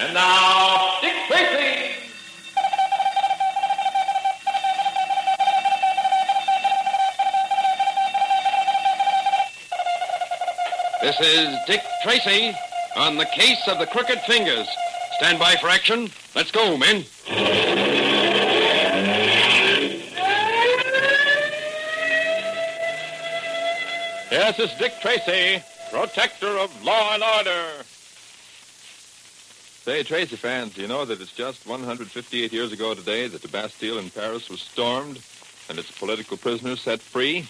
And now, Dick Tracy. This is Dick Tracy on the case of the crooked fingers. Stand by for action. Let's go, men. Yes, it's Dick Tracy, protector of law and order. Say, Tracy fans, you know that it's just 158 years ago today that the Bastille in Paris was stormed and its political prisoners set free?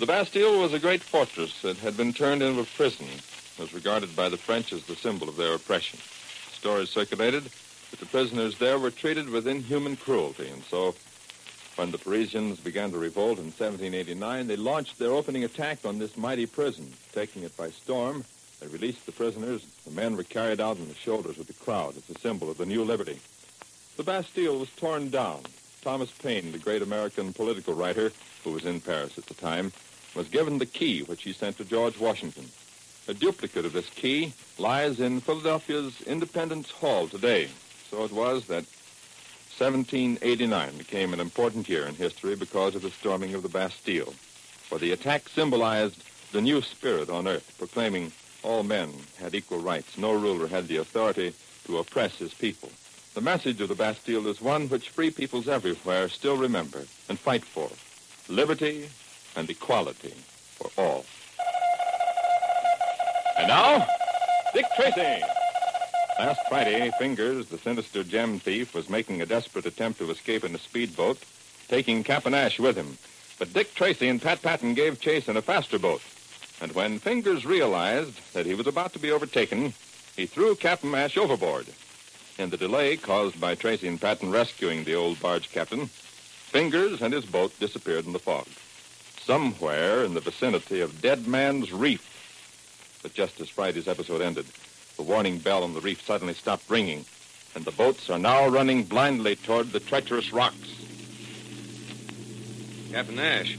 The Bastille was a great fortress that had been turned into a prison, was regarded by the French as the symbol of their oppression. Stories circulated that the prisoners there were treated with inhuman cruelty, and so when the Parisians began to revolt in 1789, they launched their opening attack on this mighty prison. Taking it by storm, they released the prisoners. The men were carried out on the shoulders of the crowd as a symbol of the new liberty. The Bastille was torn down. Thomas Paine, the great American political writer who was in Paris at the time, was given the key which he sent to George Washington. A duplicate of this key lies in Philadelphia's Independence Hall today. So it was that 1789 became an important year in history because of the storming of the Bastille. For the attack symbolized the new spirit on earth, proclaiming all men had equal rights. No ruler had the authority to oppress his people. The message of the Bastille is one which free peoples everywhere still remember and fight for. Liberty and equality for all. And now, Dick Tracy. Last Friday, Fingers, the sinister gem thief, was making a desperate attempt to escape in a speedboat, taking Captain Ash with him. But Dick Tracy and Pat Patton gave chase in a faster boat. And when Fingers realized that he was about to be overtaken, he threw Captain Ash overboard. In the delay caused by Tracy and Patton rescuing the old barge captain, Fingers and his boat disappeared in the fog. Somewhere in the vicinity of Dead Man's Reef. But just as Friday's episode ended, the warning bell on the reef suddenly stopped ringing, and the boats are now running blindly toward the treacherous rocks. Captain Ash,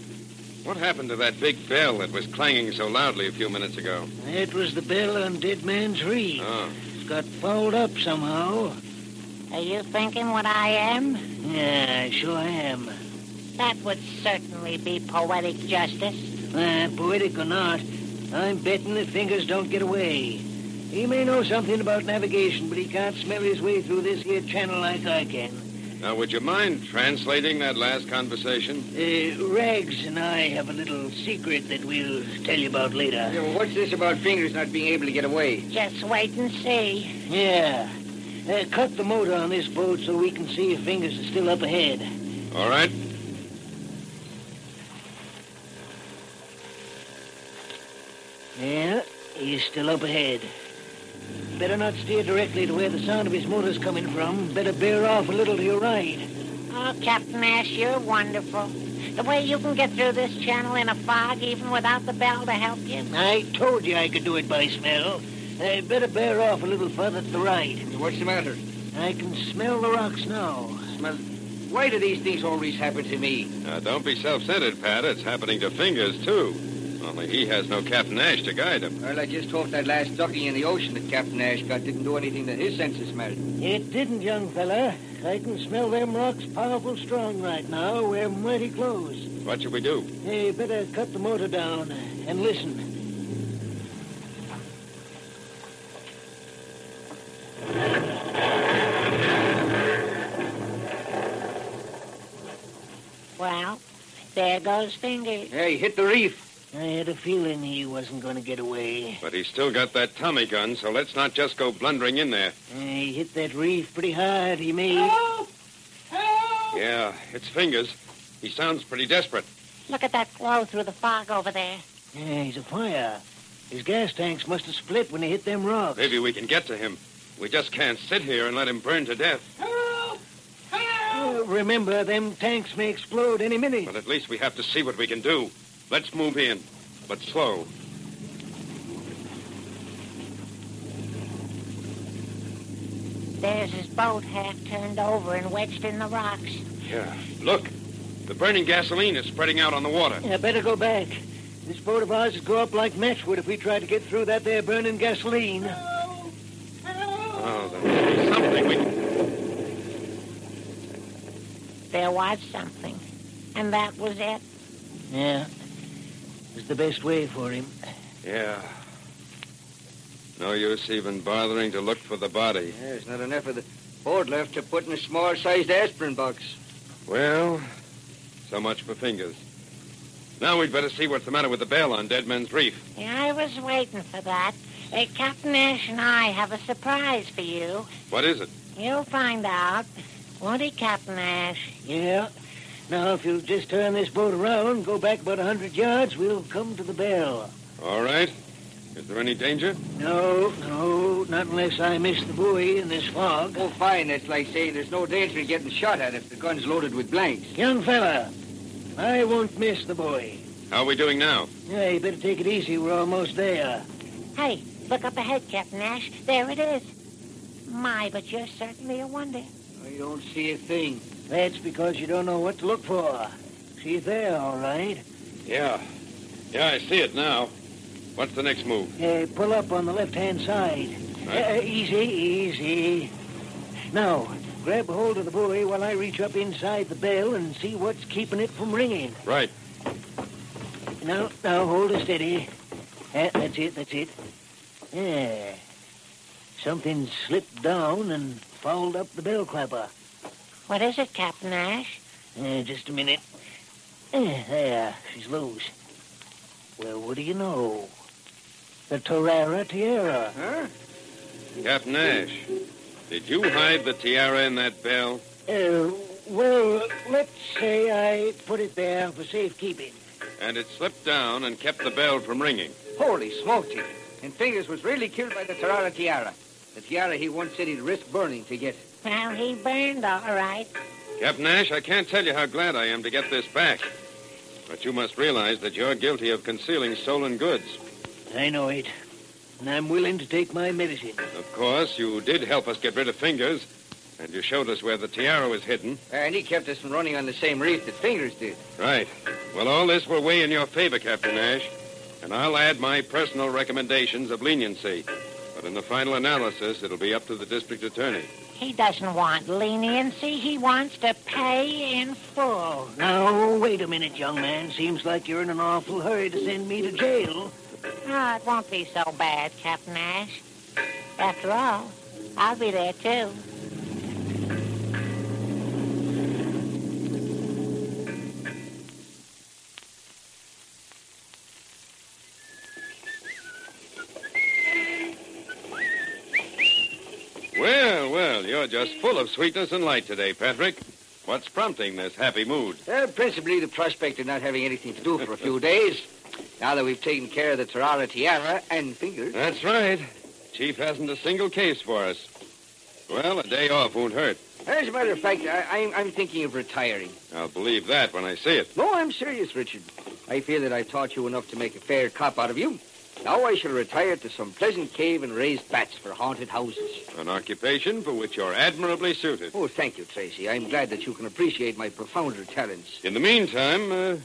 what happened to that big bell that was clanging so loudly a few minutes ago? It was the bell on Dead Man's Reef. Oh. It's got fouled up somehow. Are you thinking what I am? Yeah, I sure am. That would certainly be poetic justice. Uh, poetic or not, I'm betting that Fingers don't get away. He may know something about navigation, but he can't smell his way through this here channel like I can. Now, would you mind translating that last conversation? Uh, Rags and I have a little secret that we'll tell you about later. Yeah, well, what's this about Fingers not being able to get away? Just wait and see. Yeah. Uh, cut the motor on this boat so we can see if Fingers is still up ahead. All right. Yeah, he's still up ahead. Better not steer directly to where the sound of his motor's coming from. Better bear off a little to your right. Oh, Captain Ash, you're wonderful. The way you can get through this channel in a fog, even without the bell to help you. I told you I could do it by smell. I better bear off a little further to the right. What's the matter? I can smell the rocks now. Smell. Why do these things always happen to me? Now, don't be self-centered, Pat. It's happening to Fingers, too. Only he has no Captain Ash to guide him. Well, I just hope that last ducking in the ocean that Captain Ash got didn't do anything that his senses smelled. It didn't, young fella. I can smell them rocks powerful strong right now. We're mighty close. What should we do? Hey, better cut the motor down and listen. Well, there goes Fingers. Hey, hit the reef. I had a feeling he wasn't going to get away. But he's still got that Tommy gun, so let's not just go blundering in there. He hit that reef pretty hard, he may. Yeah, it's Fingers. He sounds pretty desperate. Look at that glow through the fog over there. Yeah, he's afire. His gas tanks must have split when he hit them rocks. Maybe we can get to him. We just can't sit here and let him burn to death. Uh, remember, them tanks may explode any minute. But at least we have to see what we can do. Let's move in, but slow. There's his boat half turned over and wedged in the rocks. Yeah. Look, the burning gasoline is spreading out on the water. Yeah, better go back. This boat of ours would go up like matchwood if we tried to get through that there burning gasoline. Oh, there must be something we. There was something. And that was it. Yeah. It's the best way for him. Yeah. No use even bothering to look for the body. There's not enough of the board left to put in a small-sized aspirin box. Well, so much for fingers. Now we'd better see what's the matter with the bell on Dead Man's Reef. Yeah, I was waiting for that. Uh, Captain Ash and I have a surprise for you. What is it? You'll find out. Won't he, Captain Ash? Yeah. Now, if you'll just turn this boat around, go back about a hundred yards, we'll come to the bell. All right. Is there any danger? No, no, not unless I miss the buoy in this fog. Oh, fine. That's like saying there's no danger of getting shot at if the gun's loaded with blanks. Young fella, I won't miss the buoy. How are we doing now? Yeah, you better take it easy. We're almost there. Hey, look up ahead, Captain Ash. There it is. My, but you're certainly a wonder. I don't see a thing. That's because you don't know what to look for. See it there, all right? Yeah. Yeah, I see it now. What's the next move? Uh, pull up on the left-hand side. Right. Uh, easy, easy. Now, grab hold of the buoy while I reach up inside the bell and see what's keeping it from ringing. Right. Now, now, hold it steady. Uh, that's it, that's it. Yeah. Something slipped down and fouled up the bell clapper. What is it, Captain Ash? Uh, just a minute. Uh, there, she's loose. Well, what do you know? The Tarara Tiara. Huh? Captain Ash, did you hide the tiara in that bell? Uh, well, let's say I put it there for safekeeping. And it slipped down and kept the bell from ringing. Holy smoke, Chief. And Fingers was really killed by the Tarara tiara. The tiara he once said he'd risk burning to get. Well, he burned all right. Captain Ash, I can't tell you how glad I am to get this back. But you must realize that you're guilty of concealing stolen goods. I know it. And I'm willing to take my medicine. Of course, you did help us get rid of Fingers, and you showed us where the tiara was hidden. And he kept us from running on the same reef that Fingers did. Right. Well, all this will weigh in your favor, Captain Ash, and I'll add my personal recommendations of leniency. But in the final analysis, it'll be up to the district attorney. He doesn't want leniency. He wants to pay in full. Now, wait a minute, young man. Seems like you're in an awful hurry to send me to jail. Oh, it won't be so bad, Captain Ash. After all, I'll be there, too. Full of sweetness and light today, Patrick. What's prompting this happy mood? Uh, principally the prospect of not having anything to do for a few days. Now that we've taken care of the Tarara tiara and Fingers. That's right. Chief hasn't a single case for us. Well, a day off won't hurt. As a matter of fact, I, I'm, I'm thinking of retiring. I'll believe that when I see it. No, I'm serious, Richard. I feel that I've taught you enough to make a fair cop out of you. Now I shall retire to some pleasant cave and raise bats for haunted houses. An occupation for which you're admirably suited. Oh, thank you, Tracy. I'm glad that you can appreciate my profounder talents. In the meantime, uh,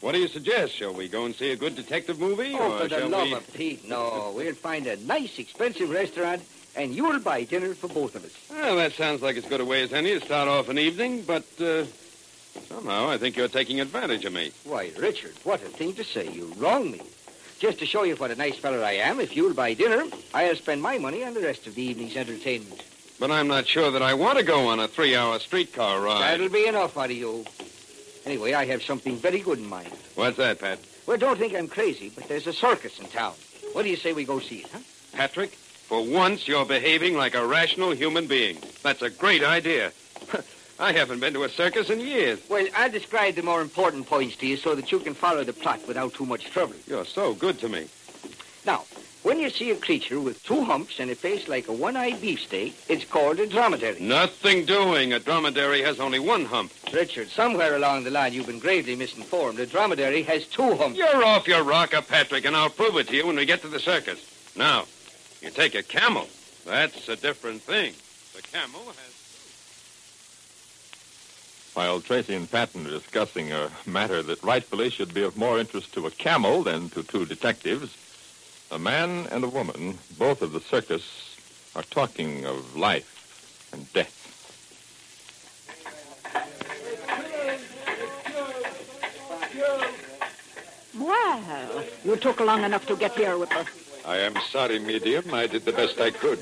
what do you suggest? Shall we go and see a good detective movie? Oh, or for the love we... of Pete, no. We'll find a nice, expensive restaurant, and you'll buy dinner for both of us. Well, that sounds like as good a way as any to start off an evening, but uh, somehow I think you're taking advantage of me. Why, Richard, what a thing to say. You wrong me. Just to show you what a nice fellow I am, if you'll buy dinner, I'll spend my money on the rest of the evening's entertainment. But I'm not sure that I want to go on a three-hour streetcar ride. That'll be enough out of you. Anyway, I have something very good in mind. What's that, Pat? Well, don't think I'm crazy, but there's a circus in town. What do you say we go see it, huh? Patrick, for once you're behaving like a rational human being. That's a great idea. I haven't been to a circus in years. Well, I'll describe the more important points to you so that you can follow the plot without too much trouble. You're so good to me. Now, when you see a creature with two humps and a face like a one-eyed beefsteak, it's called a dromedary. Nothing doing. A dromedary has only one hump. Richard, somewhere along the line you've been gravely misinformed. A dromedary has two humps. You're off your rocker, Patrick, and I'll prove it to you when we get to the circus. Now, you take a camel. That's a different thing. The camel has. While Tracy and Patton are discussing a matter that rightfully should be of more interest to a camel than to two detectives, a man and a woman, both of the circus, are talking of life and death. Well, you took long enough to get here with us. I am sorry, medium. I did the best I could.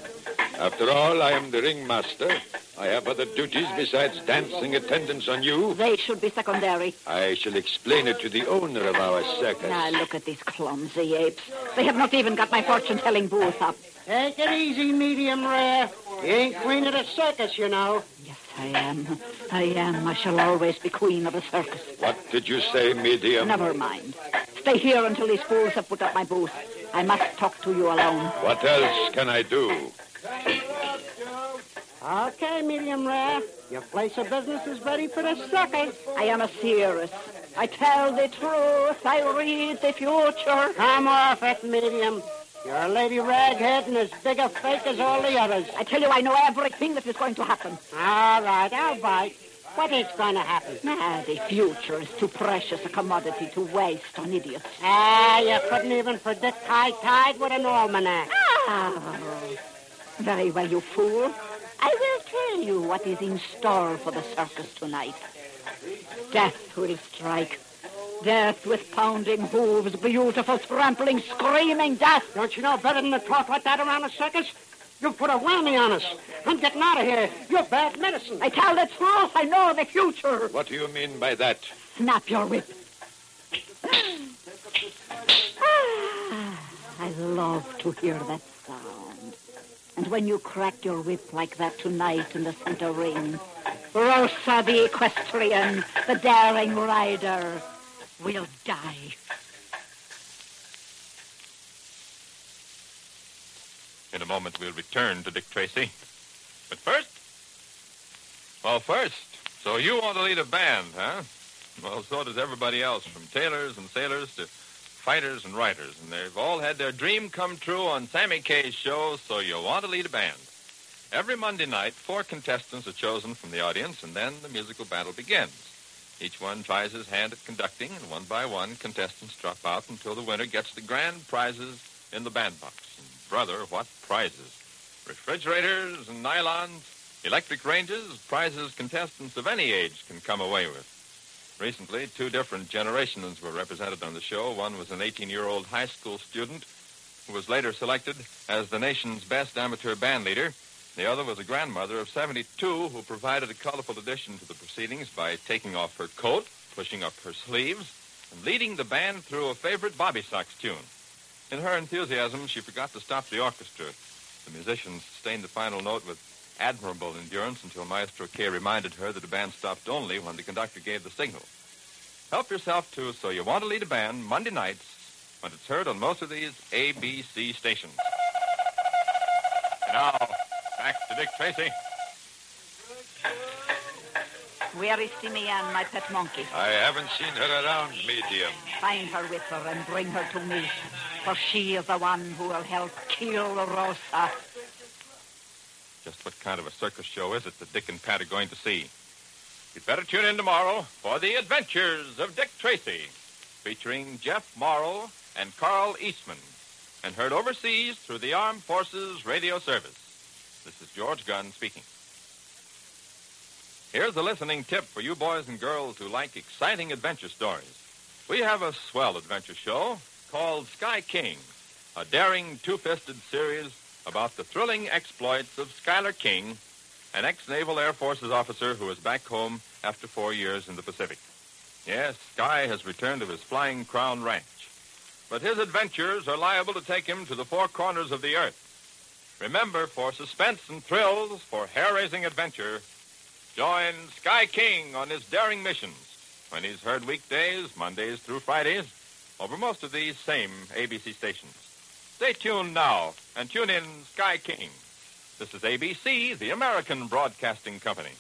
After all, I am the ringmaster. I have other duties besides dancing attendance on you. They should be secondary. I shall explain it to the owner of our circus. Now, look at these clumsy apes. They have not even got my fortune-telling booth up. Take it easy, medium rare. You ain't queen of the circus, you know. Yes, I am. I am. I shall always be queen of the circus. What did you say, medium? Never mind. Stay here until these fools have put up my booth. I must talk to you alone. What else can I do? Okay, medium rare. Your place of business is ready for the circus. I am a seeress. I tell the truth. I read the future. Come off it, medium. You're a lady raghead and as big a fake as all the others. I tell you, I know everything that is going to happen. All right, I'll bite. What is going to happen? Ah, the future is too precious a commodity to waste on idiots. Ah, you couldn't even predict high tide with an almanac. Ah, very well, you fool. I will tell you what is in store for the circus tonight. Death will strike. Death with pounding hooves, beautiful, trampling, screaming death. Don't you know better than to talk like that around a circus? You put a whammy on us. I'm getting out of here. You're bad medicine. I tell the truth. I know the future. What do you mean by that? Snap your whip. Ah, I love to hear that sound. And when you crack your whip like that tonight in the center ring, Rosa the equestrian, the daring rider, will die. In a moment, we'll return to Dick Tracy. But first, well, first, so you want to lead a band, huh? Well, so does everybody else, from tailors and sailors to fighters and writers. And they've all had their dream come true on Sammy Kaye's show, so you want to lead a band. Every Monday night, four contestants are chosen from the audience, and then the musical battle begins. Each one tries his hand at conducting, and one by one, contestants drop out until the winner gets the grand prizes in the bandbox. And brother, what prizes! Refrigerators and nylons, electric ranges, prizes contestants of any age can come away with. Recently, two different generations were represented on the show. One was an 18-year-old high school student who was later selected as the nation's best amateur band leader. The other was a grandmother of 72 who provided a colorful addition to the proceedings by taking off her coat, pushing up her sleeves, and leading the band through a favorite Bobby Sox tune. In her enthusiasm, she forgot to stop the orchestra. The musicians sustained the final note with admirable endurance until Maestro Kaye reminded her that the band stopped only when the conductor gave the signal. Help yourself to So You Want to Lead a Band Monday nights when it's heard on most of these ABC stations. Now, back to Dick Tracy. Where is Simeon, my pet monkey? I haven't seen her around, medium. Find her with her and bring her to me, for she is the one who will help kill Rosa. Just what kind of a circus show is it that Dick and Pat are going to see? You'd better tune in tomorrow for The Adventures of Dick Tracy, featuring Jeff Morrow and Carl Eastman, and heard overseas through the Armed Forces Radio Service. This is George Gunn speaking. Here's a listening tip for you boys and girls who like exciting adventure stories. We have a swell adventure show called Sky King, a daring two-fisted series about the thrilling exploits of Schuyler King, an ex-Naval Air Forces officer who is back home after four years in the Pacific. Yes, Sky has returned to his Flying Crown Ranch. But his adventures are liable to take him to the four corners of the earth. Remember, for suspense and thrills, for hair-raising adventure, join Sky King on his daring missions when he's heard weekdays, Mondays through Fridays, over most of these same ABC stations. Stay tuned now and tune in Sky King. This is ABC, the American Broadcasting Company.